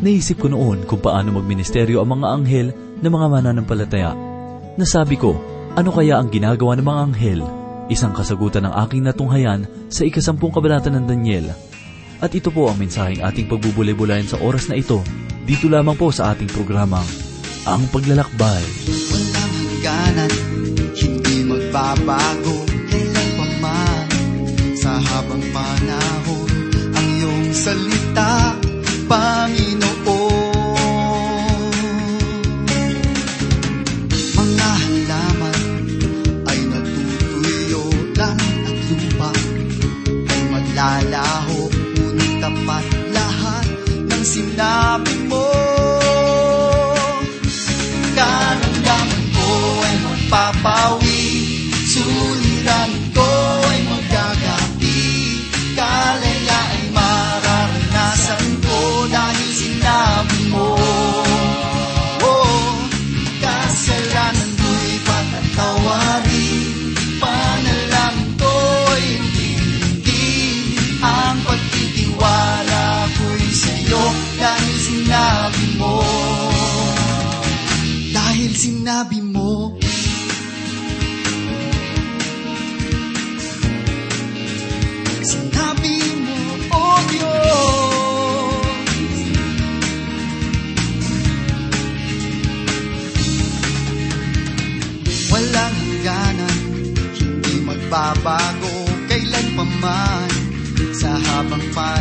Naisip ko noon kung paano magministeryo ang mga anghel na mga mananampalataya. Nasabi ko, ano kaya ang ginagawa ng mga anghel? Isang kasagutan ng aking natunghayan sa ikasampung kabanata ng Daniel. At ito po ang mensaheng ating pagbubulay-bulayan sa oras na ito, dito lamang po sa ating programang, Ang Paglalakbay. Walang hangganan, hindi magbabago ng hindi magbabago Kailanpaman, sa habang panahon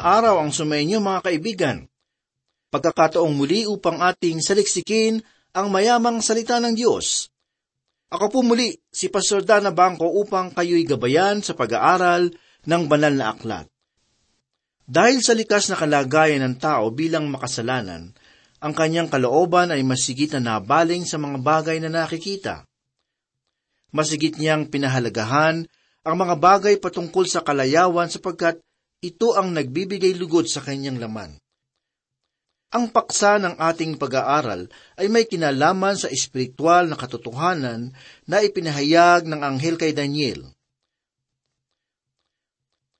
araw ang sumainyo mga kaibigan. Pagkakataong muli upang ating saliksikin ang mayamang salita ng Diyos. Ako po muli si Pastor Dana Bangko upang kayo'y gabayan sa pag-aaral ng banal na aklat. Dahil sa likas na kalagayan ng tao bilang makasalanan, ang kanyang kalooban ay masigit na nabaling sa mga bagay na nakikita. Masigit niyang pinahalagahan ang mga bagay patungkol sa kalayawan sapagkat ito ang nagbibigay lugod sa kanyang laman. Ang paksa ng ating pag-aaral ay may kinalaman sa espiritual na katotohanan na ipinahayag ng anghel kay Daniel.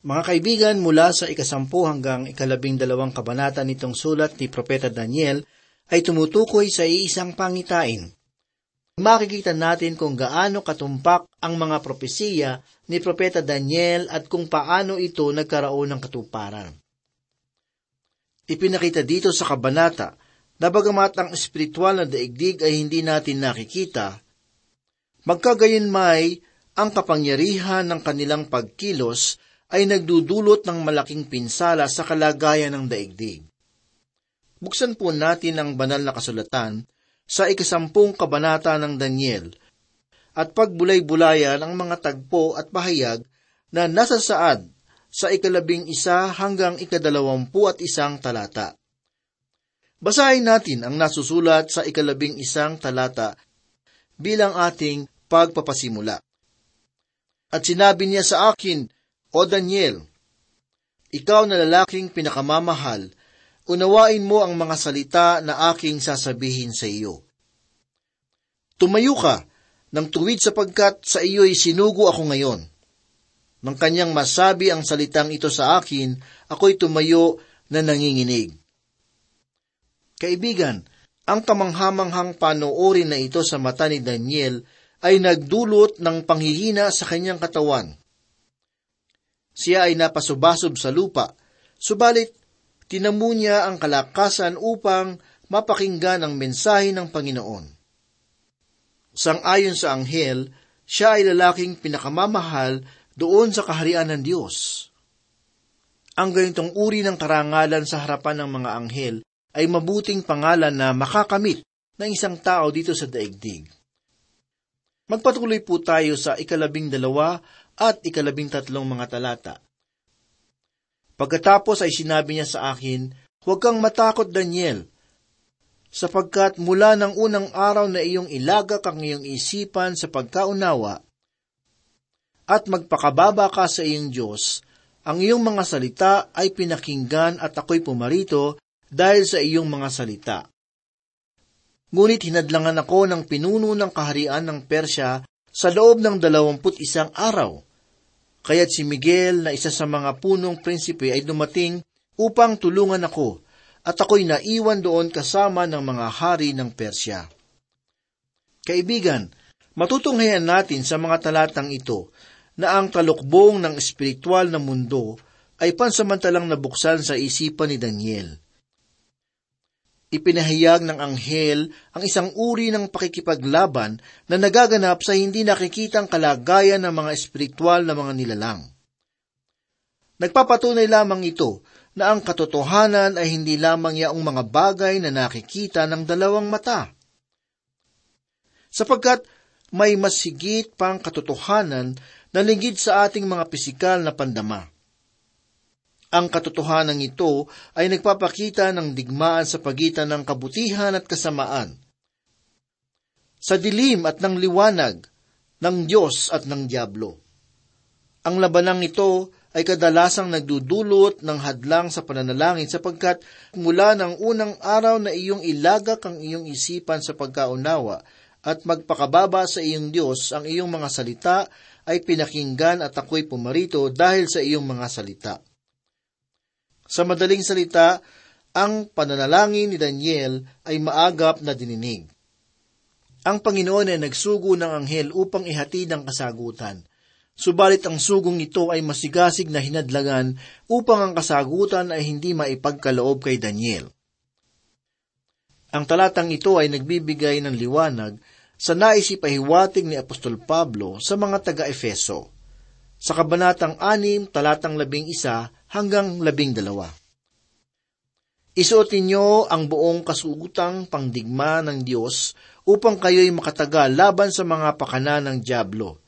Mga kaibigan, mula sa ikasampu hanggang ikalabing dalawang kabanata nitong sulat ni Propeta Daniel ay tumutukoy sa iisang pangitain. Makikita natin kung gaano katumpak ang mga propesiya ni Propeta Daniel at kung paano ito nagkaroon ng katuparan. Ipinakita dito sa kabanata na bagamat ang espiritual na daigdig ay hindi natin nakikita, magkagayon may ang kapangyarihan ng kanilang pagkilos ay nagdudulot ng malaking pinsala sa kalagayan ng daigdig. Buksan po natin ang banal na kasulatan sa ikasampung kabanata ng Daniel at pagbulay-bulayan ang mga tagpo at pahayag na nasa saad sa ikalabing isa hanggang ikadalawampu at isang talata. Basahin natin ang nasusulat sa ikalabing isang talata bilang ating pagpapasimula. At sinabi niya sa akin, O Daniel, ikaw na lalaking pinakamamahal, unawain mo ang mga salita na aking sasabihin sa iyo. Tumayo ka ng tuwid sapagkat sa iyo'y sinugo ako ngayon. Nang kanyang masabi ang salitang ito sa akin, ako'y tumayo na nanginginig. Kaibigan, ang kamanghamanghang panoorin na ito sa mata ni Daniel ay nagdulot ng panghihina sa kanyang katawan. Siya ay napasubasob sa lupa, subalit tinamu niya ang kalakasan upang mapakinggan ang mensahe ng Panginoon. Sang-ayon sa anghel, siya ay lalaking pinakamamahal doon sa kaharian ng Diyos. Ang ganitong uri ng karangalan sa harapan ng mga anghel ay mabuting pangalan na makakamit ng isang tao dito sa daigdig. Magpatuloy po tayo sa ikalabing dalawa at ikalabing tatlong mga talata. Pagkatapos ay sinabi niya sa akin, Huwag kang matakot, Daniel, sapagkat mula ng unang araw na iyong ilagak ang iyong isipan sa pagkaunawa at magpakababa ka sa iyong Diyos, ang iyong mga salita ay pinakinggan at ako'y pumarito dahil sa iyong mga salita. Ngunit hinadlangan ako ng pinuno ng kaharian ng Persya sa loob ng dalawamput isang araw. Kaya't si Miguel na isa sa mga punong prinsipe ay dumating upang tulungan ako at ako'y naiwan doon kasama ng mga hari ng Persya. Kaibigan, matutunghayan natin sa mga talatang ito na ang talukbong ng espiritual na mundo ay pansamantalang nabuksan sa isipan ni Daniel. Ipinahayag ng anghel ang isang uri ng pakikipaglaban na nagaganap sa hindi nakikitang kalagayan ng mga espiritual na mga nilalang. Nagpapatunay lamang ito na ang katotohanan ay hindi lamang yaong mga bagay na nakikita ng dalawang mata. Sapagkat may masigit pang katotohanan na lingid sa ating mga pisikal na pandama. Ang katotohanan ito ay nagpapakita ng digmaan sa pagitan ng kabutihan at kasamaan. Sa dilim at ng liwanag, ng Diyos at ng Diablo. Ang labanang ito ay kadalasang nagdudulot ng hadlang sa pananalangin sapagkat mula ng unang araw na iyong ilagak ang iyong isipan sa pagkaunawa at magpakababa sa iyong Diyos ang iyong mga salita ay pinakinggan at ako'y pumarito dahil sa iyong mga salita. Sa madaling salita, ang pananalangin ni Daniel ay maagap na dininig. Ang Panginoon ay nagsugo ng anghel upang ihatid ang kasagutan. Subalit ang sugong ito ay masigasig na hinadlagan upang ang kasagutan ay hindi maipagkaloob kay Daniel. Ang talatang ito ay nagbibigay ng liwanag sa naisipahiwatig ni Apostol Pablo sa mga taga-Efeso, sa kabanatang 6, talatang 11 hanggang 12. Isuot ninyo ang buong kasugutang pangdigma ng Diyos upang kayo'y makatagal laban sa mga pakana ng Diablo.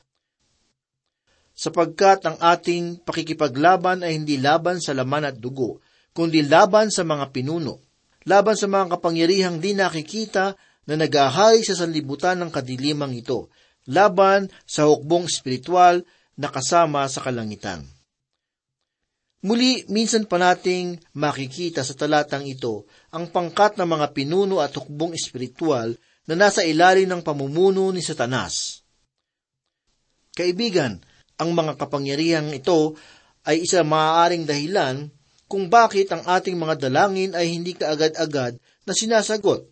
Sapagkat ang ating pakikipaglaban ay hindi laban sa laman at dugo, kundi laban sa mga pinuno, laban sa mga kapangyarihang di nakikita na nagahari sa sanlibutan ng kadilimang ito, laban sa hukbong espiritual na kasama sa kalangitan. Muli, minsan pa nating makikita sa talatang ito ang pangkat ng mga pinuno at hukbong espiritual na nasa ilalim ng pamumuno ni Satanas. Kaibigan, ang mga kapangyarihang ito ay isa maaaring dahilan kung bakit ang ating mga dalangin ay hindi kaagad-agad na sinasagot.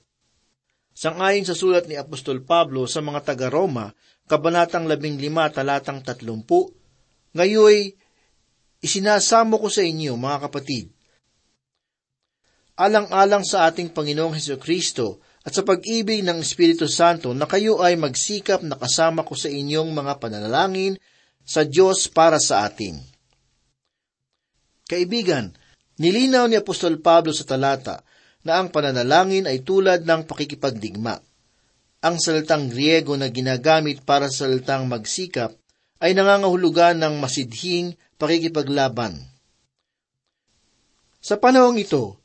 Sangayon sa sulat ni Apostol Pablo sa mga taga-Roma, Kabanatang 15, talatang 30, Ngayoy, isinasamo ko sa inyo, mga kapatid, alang-alang sa ating Panginoong Heso Kristo at sa pag-ibig ng Espiritu Santo na kayo ay magsikap na kasama ko sa inyong mga panalangin sa Diyos para sa atin. Kaibigan, nilinaw ni Apostol Pablo sa talata na ang pananalangin ay tulad ng pakikipagdigma. Ang salitang Griego na ginagamit para sa salitang magsikap ay nangangahulugan ng masidhing pakikipaglaban. Sa panahong ito,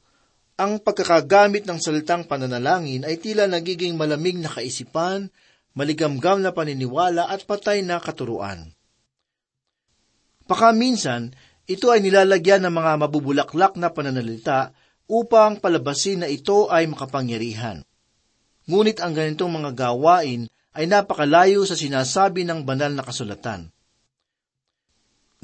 ang pagkakagamit ng salitang pananalangin ay tila nagiging malamig na kaisipan, maligamgam na paniniwala at patay na katuruan. Pakaminsan, ito ay nilalagyan ng mga mabubulaklak na pananalita upang palabasin na ito ay makapangyarihan. Ngunit ang ganitong mga gawain ay napakalayo sa sinasabi ng banal na kasulatan.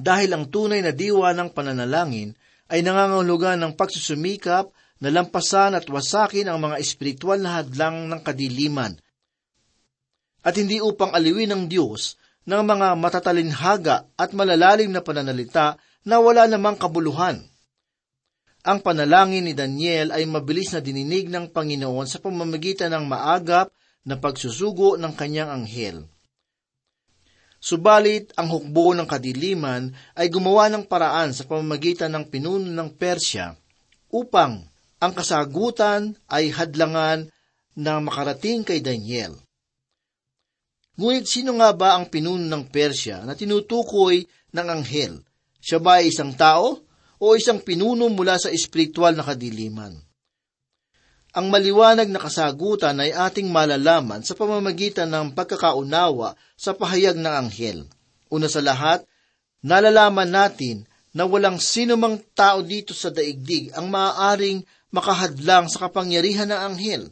Dahil ang tunay na diwa ng pananalangin ay nangangahulugan ng pagsusumikap na lampasan at wasakin ang mga espiritual na hadlang ng kadiliman at hindi upang aliwin ng Diyos ng mga matatalinhaga at malalalim na pananalita na wala namang kabuluhan. Ang panalangin ni Daniel ay mabilis na dininig ng Panginoon sa pamamagitan ng maagap na pagsusugo ng kanyang anghel. Subalit, ang hukbo ng kadiliman ay gumawa ng paraan sa pamamagitan ng pinuno ng Persya upang ang kasagutan ay hadlangan na makarating kay Daniel. Ngunit sino nga ba ang pinuno ng Persya na tinutukoy ng anghel? Siya ba ay isang tao o isang pinuno mula sa espiritual na kadiliman? Ang maliwanag na kasagutan ay ating malalaman sa pamamagitan ng pagkakaunawa sa pahayag ng anghel. Una sa lahat, nalalaman natin na walang sinumang tao dito sa daigdig ang maaaring makahadlang sa kapangyarihan ng anghel,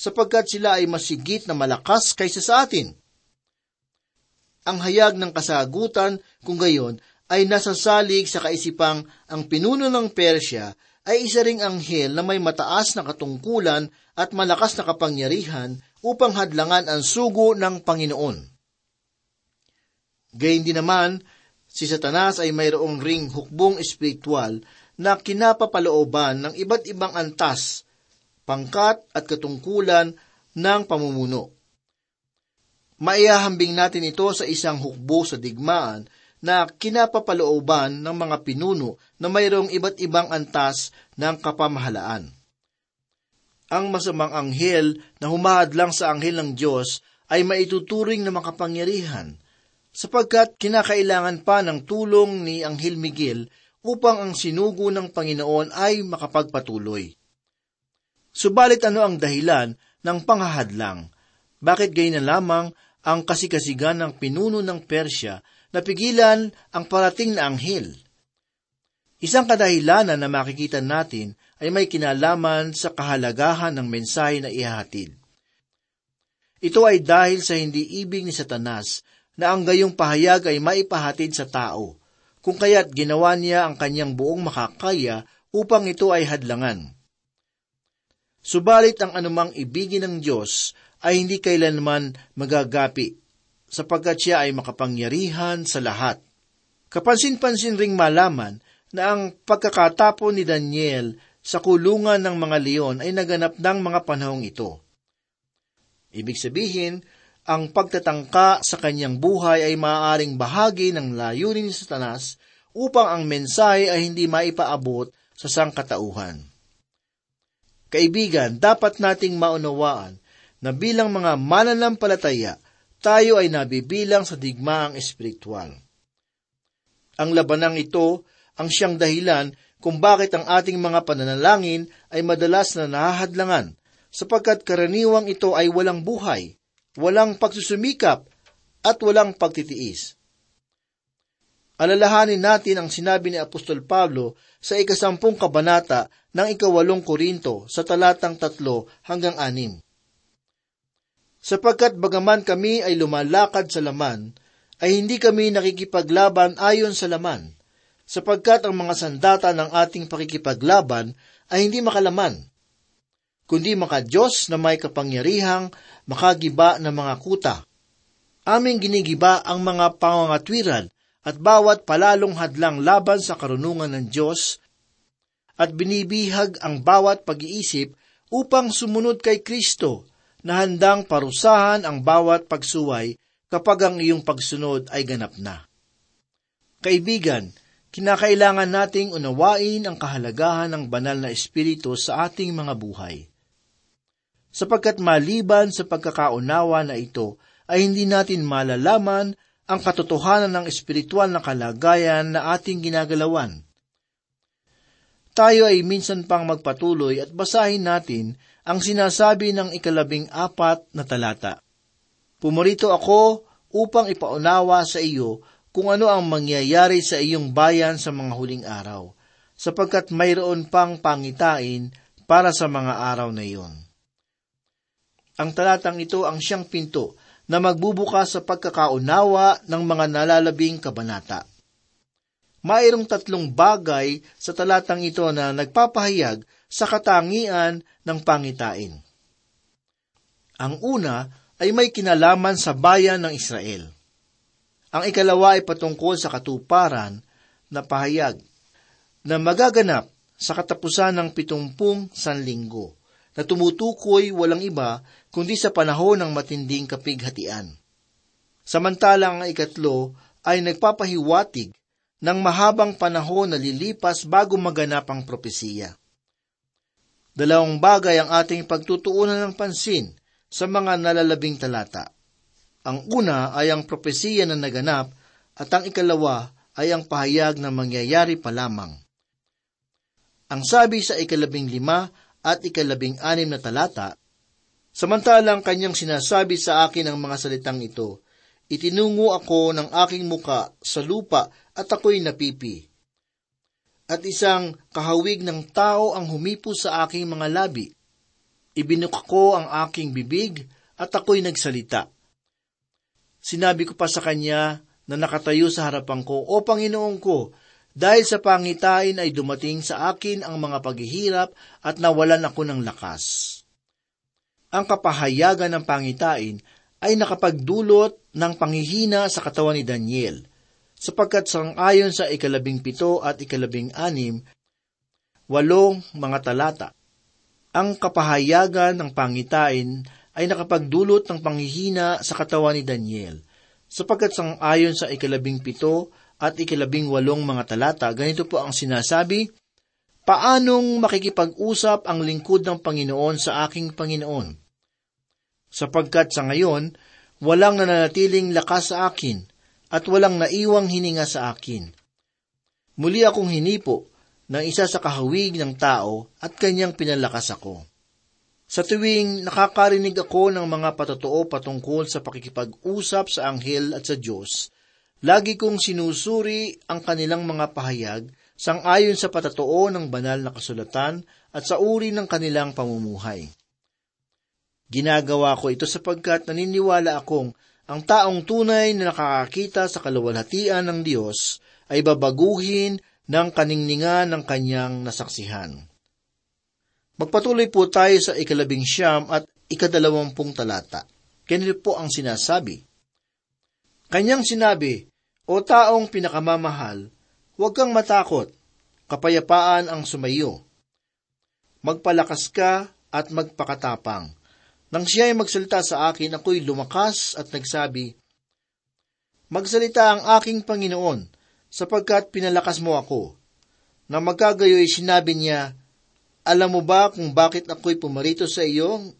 sapagkat sila ay masigit na malakas kaysa sa atin. Ang hayag ng kasagutan, kung gayon, ay nasasalig sa kaisipang ang pinuno ng Persya ay isa ring anghel na may mataas na katungkulan at malakas na kapangyarihan upang hadlangan ang sugo ng Panginoon. Gayun din naman, si Satanas ay mayroong ring hukbong espiritual na kinapapalooban ng iba't ibang antas, pangkat at katungkulan ng pamumuno. Maiyahambing natin ito sa isang hukbo sa digmaan na kinapapalooban ng mga pinuno na mayroong iba't ibang antas ng kapamahalaan. Ang masamang anghel na humahad lang sa anghel ng Diyos ay maituturing na makapangyarihan, sapagkat kinakailangan pa ng tulong ni Anghel Miguel upang ang sinugo ng Panginoon ay makapagpatuloy. Subalit ano ang dahilan ng panghahadlang? Bakit gay na lamang ang kasikasigan ng pinuno ng Persya na pigilan ang parating na anghel. Isang kadahilanan na makikita natin ay may kinalaman sa kahalagahan ng mensahe na ihahatid. Ito ay dahil sa hindi ibig ni Satanas na ang gayong pahayag ay maipahatid sa tao, kung kaya't ginawa niya ang kanyang buong makakaya upang ito ay hadlangan. Subalit ang anumang ibigin ng Diyos ay hindi kailanman magagapi, sapagkat siya ay makapangyarihan sa lahat. Kapansin-pansin ring malaman na ang pagkakatapon ni Daniel sa kulungan ng mga leon ay naganap ng mga panahong ito. Ibig sabihin, ang pagtatangka sa kanyang buhay ay maaaring bahagi ng layunin ni Satanas upang ang mensahe ay hindi maipaabot sa sangkatauhan. Kaibigan, dapat nating maunawaan na bilang mga mananampalataya, tayo ay nabibilang sa digmaang espiritual. Ang labanang ito ang siyang dahilan kung bakit ang ating mga pananalangin ay madalas na nahahadlangan, sapagkat karaniwang ito ay walang buhay, walang pagsusumikap, at walang pagtitiis. Alalahanin natin ang sinabi ni Apostol Pablo sa ikasampung kabanata ng ikawalong Korinto sa talatang tatlo hanggang anim. Sapagkat bagaman kami ay lumalakad sa laman, ay hindi kami nakikipaglaban ayon sa laman, sapagkat ang mga sandata ng ating pakikipaglaban ay hindi makalaman, kundi maka Diyos na may kapangyarihang makagiba ng mga kuta. Aming ginigiba ang mga pangangatwiran at bawat palalong hadlang laban sa karunungan ng Diyos at binibihag ang bawat pag-iisip upang sumunod kay Kristo na handang parusahan ang bawat pagsuway kapag ang iyong pagsunod ay ganap na. Kaibigan, kinakailangan nating unawain ang kahalagahan ng banal na espiritu sa ating mga buhay. Sapagkat maliban sa pagkakaunawa na ito, ay hindi natin malalaman ang katotohanan ng espiritual na kalagayan na ating ginagalawan. Tayo ay minsan pang magpatuloy at basahin natin ang sinasabi ng ikalabing apat na talata. Pumarito ako upang ipaunawa sa iyo kung ano ang mangyayari sa iyong bayan sa mga huling araw, sapagkat mayroon pang pangitain para sa mga araw na iyon. Ang talatang ito ang siyang pinto na magbubukas sa pagkakaunawa ng mga nalalabing kabanata. Mayroong tatlong bagay sa talatang ito na nagpapahayag sa katangian ng pangitain. Ang una ay may kinalaman sa bayan ng Israel. Ang ikalawa ay patungkol sa katuparan na pahayag na magaganap sa katapusan ng pitumpung sanlinggo na tumutukoy walang iba kundi sa panahon ng matinding kapighatian. Samantalang ang ikatlo ay nagpapahiwatig ng mahabang panahon na lilipas bago maganap ang propesiya. Dalawang bagay ang ating pagtutuunan ng pansin sa mga nalalabing talata. Ang una ay ang propesiya na naganap at ang ikalawa ay ang pahayag na mangyayari pa lamang. Ang sabi sa ikalabing lima at ikalabing anim na talata, Samantalang kanyang sinasabi sa akin ang mga salitang ito, itinungo ako ng aking muka sa lupa at ako'y napipi. At isang kahawig ng tao ang humipo sa aking mga labi. Ibinuka ko ang aking bibig at ako'y nagsalita. Sinabi ko pa sa kanya na nakatayo sa harapan ko, O Panginoon ko, dahil sa pangitain ay dumating sa akin ang mga paghihirap at nawalan ako ng lakas. Ang kapahayagan ng pangitain ay nakapagdulot ng panghihina sa katawan ni Daniel, sapagkat sangayon sa ikalabing pito at ikalabing anim, walong mga talata. Ang kapahayagan ng pangitain ay nakapagdulot ng panghihina sa katawan ni Daniel, sapagkat sangayon sa ikalabing pito at ikalabing walong mga talata, ganito po ang sinasabi, Paanong makikipag-usap ang lingkod ng Panginoon sa aking Panginoon? Sapagkat sa ngayon, walang nananatiling lakas sa akin at walang naiwang hininga sa akin. Muli akong hinipo ng isa sa kahawig ng tao at kanyang pinalakas ako. Sa tuwing nakakarinig ako ng mga patotoo patungkol sa pakikipag-usap sa anghel at sa Diyos, Lagi kong sinusuri ang kanilang mga pahayag sang-ayon sa patatoo ng banal na kasulatan at sa uri ng kanilang pamumuhay. Ginagawa ko ito sapagkat naniniwala akong ang taong tunay na nakakakita sa kaluwalhatian ng Diyos ay babaguhin ng kaningningan ng kanyang nasaksihan. Magpatuloy po tayo sa ikalabing siyam at ikadalawampung talata. Ganito po ang sinasabi. Kanyang sinabi, O taong pinakamamahal, huwag kang matakot, kapayapaan ang sumayo. Magpalakas ka at magpakatapang. Nang siya ay magsalita sa akin, ako'y lumakas at nagsabi, Magsalita ang aking Panginoon, sapagkat pinalakas mo ako. Na magkagayoy sinabi niya, Alam mo ba kung bakit ako'y pumarito sa iyo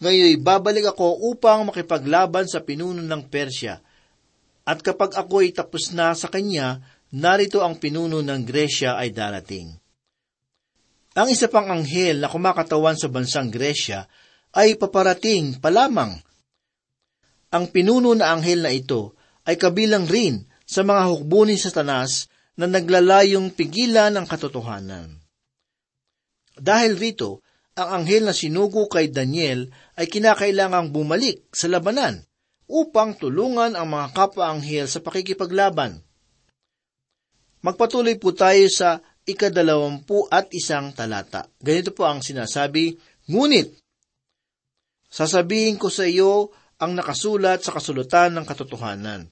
ngayon babalik ako upang makipaglaban sa pinuno ng Persya. At kapag ako'y tapos na sa kanya, narito ang pinuno ng Gresya ay darating. Ang isa pang anghel na kumakatawan sa bansang Gresya ay paparating pa lamang. Ang pinuno na anghel na ito ay kabilang rin sa mga hukbo ni Satanas na naglalayong pigilan ang katotohanan. Dahil rito, ang anghel na sinugo kay Daniel ay kinakailangang bumalik sa labanan upang tulungan ang mga kapwa-anghel sa pakikipaglaban. Magpatuloy po tayo sa ikadalawampu at isang talata. Ganito po ang sinasabi, Ngunit, sasabihin ko sa iyo ang nakasulat sa kasulatan ng katotohanan.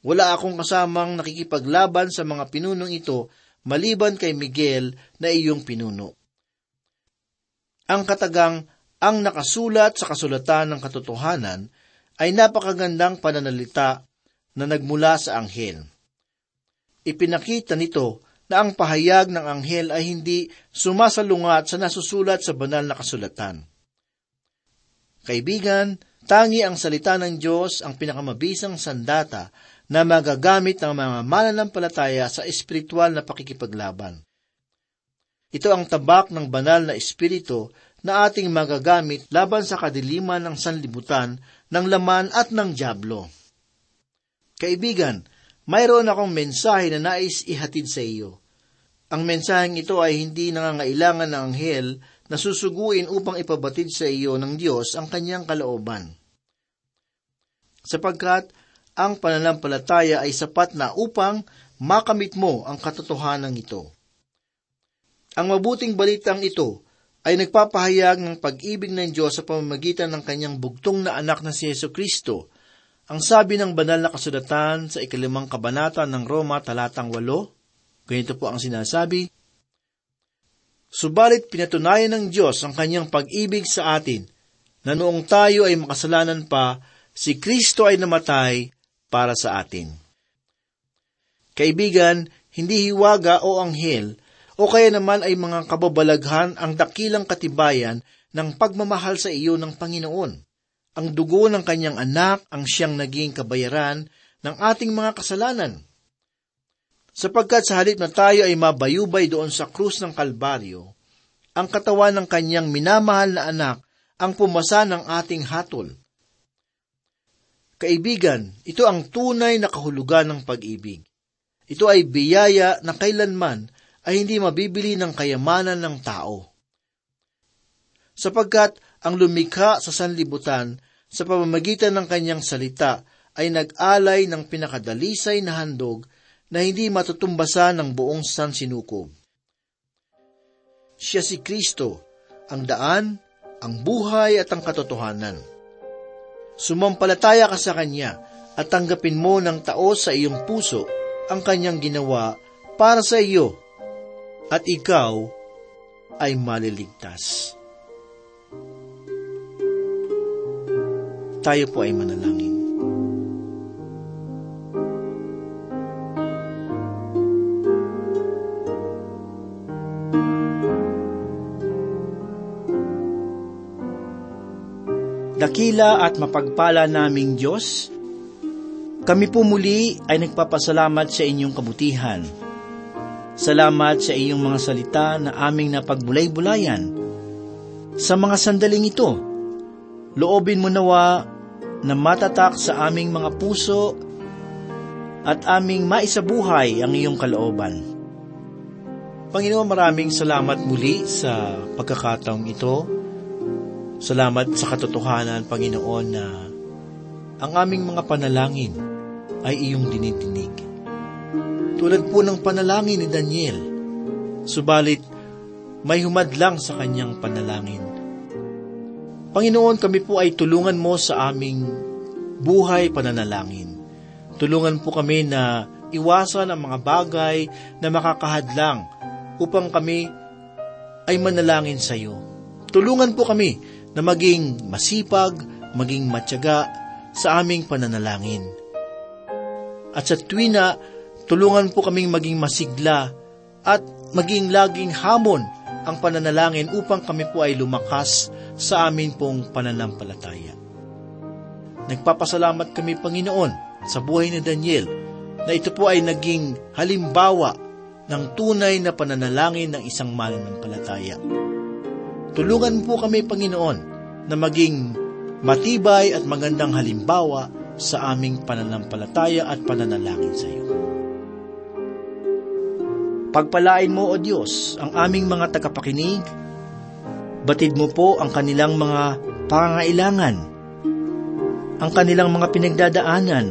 Wala akong kasamang nakikipaglaban sa mga pinunong ito maliban kay Miguel na iyong pinuno. Ang katagang ang nakasulat sa kasulatan ng katotohanan ay napakagandang pananalita na nagmula sa anghel. Ipinakita nito na ang pahayag ng anghel ay hindi sumasalungat sa nasusulat sa banal na kasulatan. Kaibigan, tangi ang salita ng Diyos ang pinakamabisang sandata na magagamit ng mga mananampalataya sa espiritual na pakikipaglaban. Ito ang tabak ng banal na espiritu na ating magagamit laban sa kadiliman ng sanlibutan ng laman at ng Diablo. Kaibigan, mayroon akong mensahe na nais ihatid sa iyo. Ang mensaheng ito ay hindi nangangailangan ng anghel na susuguin upang ipabatid sa iyo ng Diyos ang kanyang kalooban. Sapagkat ang pananampalataya ay sapat na upang makamit mo ang katotohanan ito. Ang mabuting balitang ito ay nagpapahayag ng pag-ibig ng Diyos sa pamamagitan ng kanyang bugtong na anak na si Yeso Kristo. Ang sabi ng banal na kasulatan sa ikalimang kabanata ng Roma talatang walo, ganito po ang sinasabi, Subalit pinatunayan ng Diyos ang kanyang pag-ibig sa atin, na noong tayo ay makasalanan pa, si Kristo ay namatay para sa atin. Kaibigan, hindi hiwaga o anghel o kaya naman ay mga kababalaghan ang dakilang katibayan ng pagmamahal sa iyo ng Panginoon. Ang dugo ng kanyang anak ang siyang naging kabayaran ng ating mga kasalanan. Sapagkat sa halip na tayo ay mabayubay doon sa krus ng Kalbaryo, ang katawan ng kanyang minamahal na anak ang pumasa ng ating hatol. Kaibigan, ito ang tunay na kahulugan ng pag-ibig. Ito ay biyaya na kailanman ay hindi mabibili ng kayamanan ng tao. Sapagkat ang lumikha sa sanlibutan sa pamamagitan ng kanyang salita ay nag-alay ng pinakadalisay na handog na hindi matutumbasan ng buong sansinukob. Siya si Kristo, ang daan, ang buhay at ang katotohanan. Sumampalataya ka sa Kanya at tanggapin mo ng taos sa iyong puso ang Kanyang ginawa para sa iyo at ikaw ay maliligtas. Tayo po ay manalangin. Dakila at mapagpala naming Diyos, kami po muli ay nagpapasalamat sa inyong kabutihan Salamat sa iyong mga salita na aming napagbulay-bulayan. Sa mga sandaling ito, loobin mo nawa na matatak sa aming mga puso at aming maisabuhay ang iyong kalooban. Panginoon, maraming salamat muli sa pagkakataong ito. Salamat sa katotohanan, Panginoon, na ang aming mga panalangin ay iyong dinidinig tulad po ng panalangin ni Daniel. Subalit, may humadlang sa kanyang panalangin. Panginoon, kami po ay tulungan mo sa aming buhay pananalangin. Tulungan po kami na iwasan ang mga bagay na makakahadlang upang kami ay manalangin sa iyo. Tulungan po kami na maging masipag, maging matyaga sa aming pananalangin. At sa tuwina Tulungan po kaming maging masigla at maging laging hamon ang pananalangin upang kami po ay lumakas sa amin pong pananampalataya. Nagpapasalamat kami, Panginoon, sa buhay ni Daniel na ito po ay naging halimbawa ng tunay na pananalangin ng isang mananampalataya. Tulungan po kami, Panginoon, na maging matibay at magandang halimbawa sa aming pananampalataya at pananalangin sa iyo. Pagpalain mo, O Diyos, ang aming mga tagapakinig. Batid mo po ang kanilang mga pangangailangan, ang kanilang mga pinagdadaanan,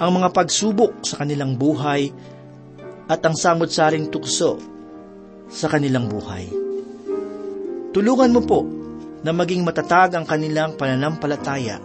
ang mga pagsubok sa kanilang buhay, at ang samot-saring tukso sa kanilang buhay. Tulungan mo po na maging matatag ang kanilang pananampalataya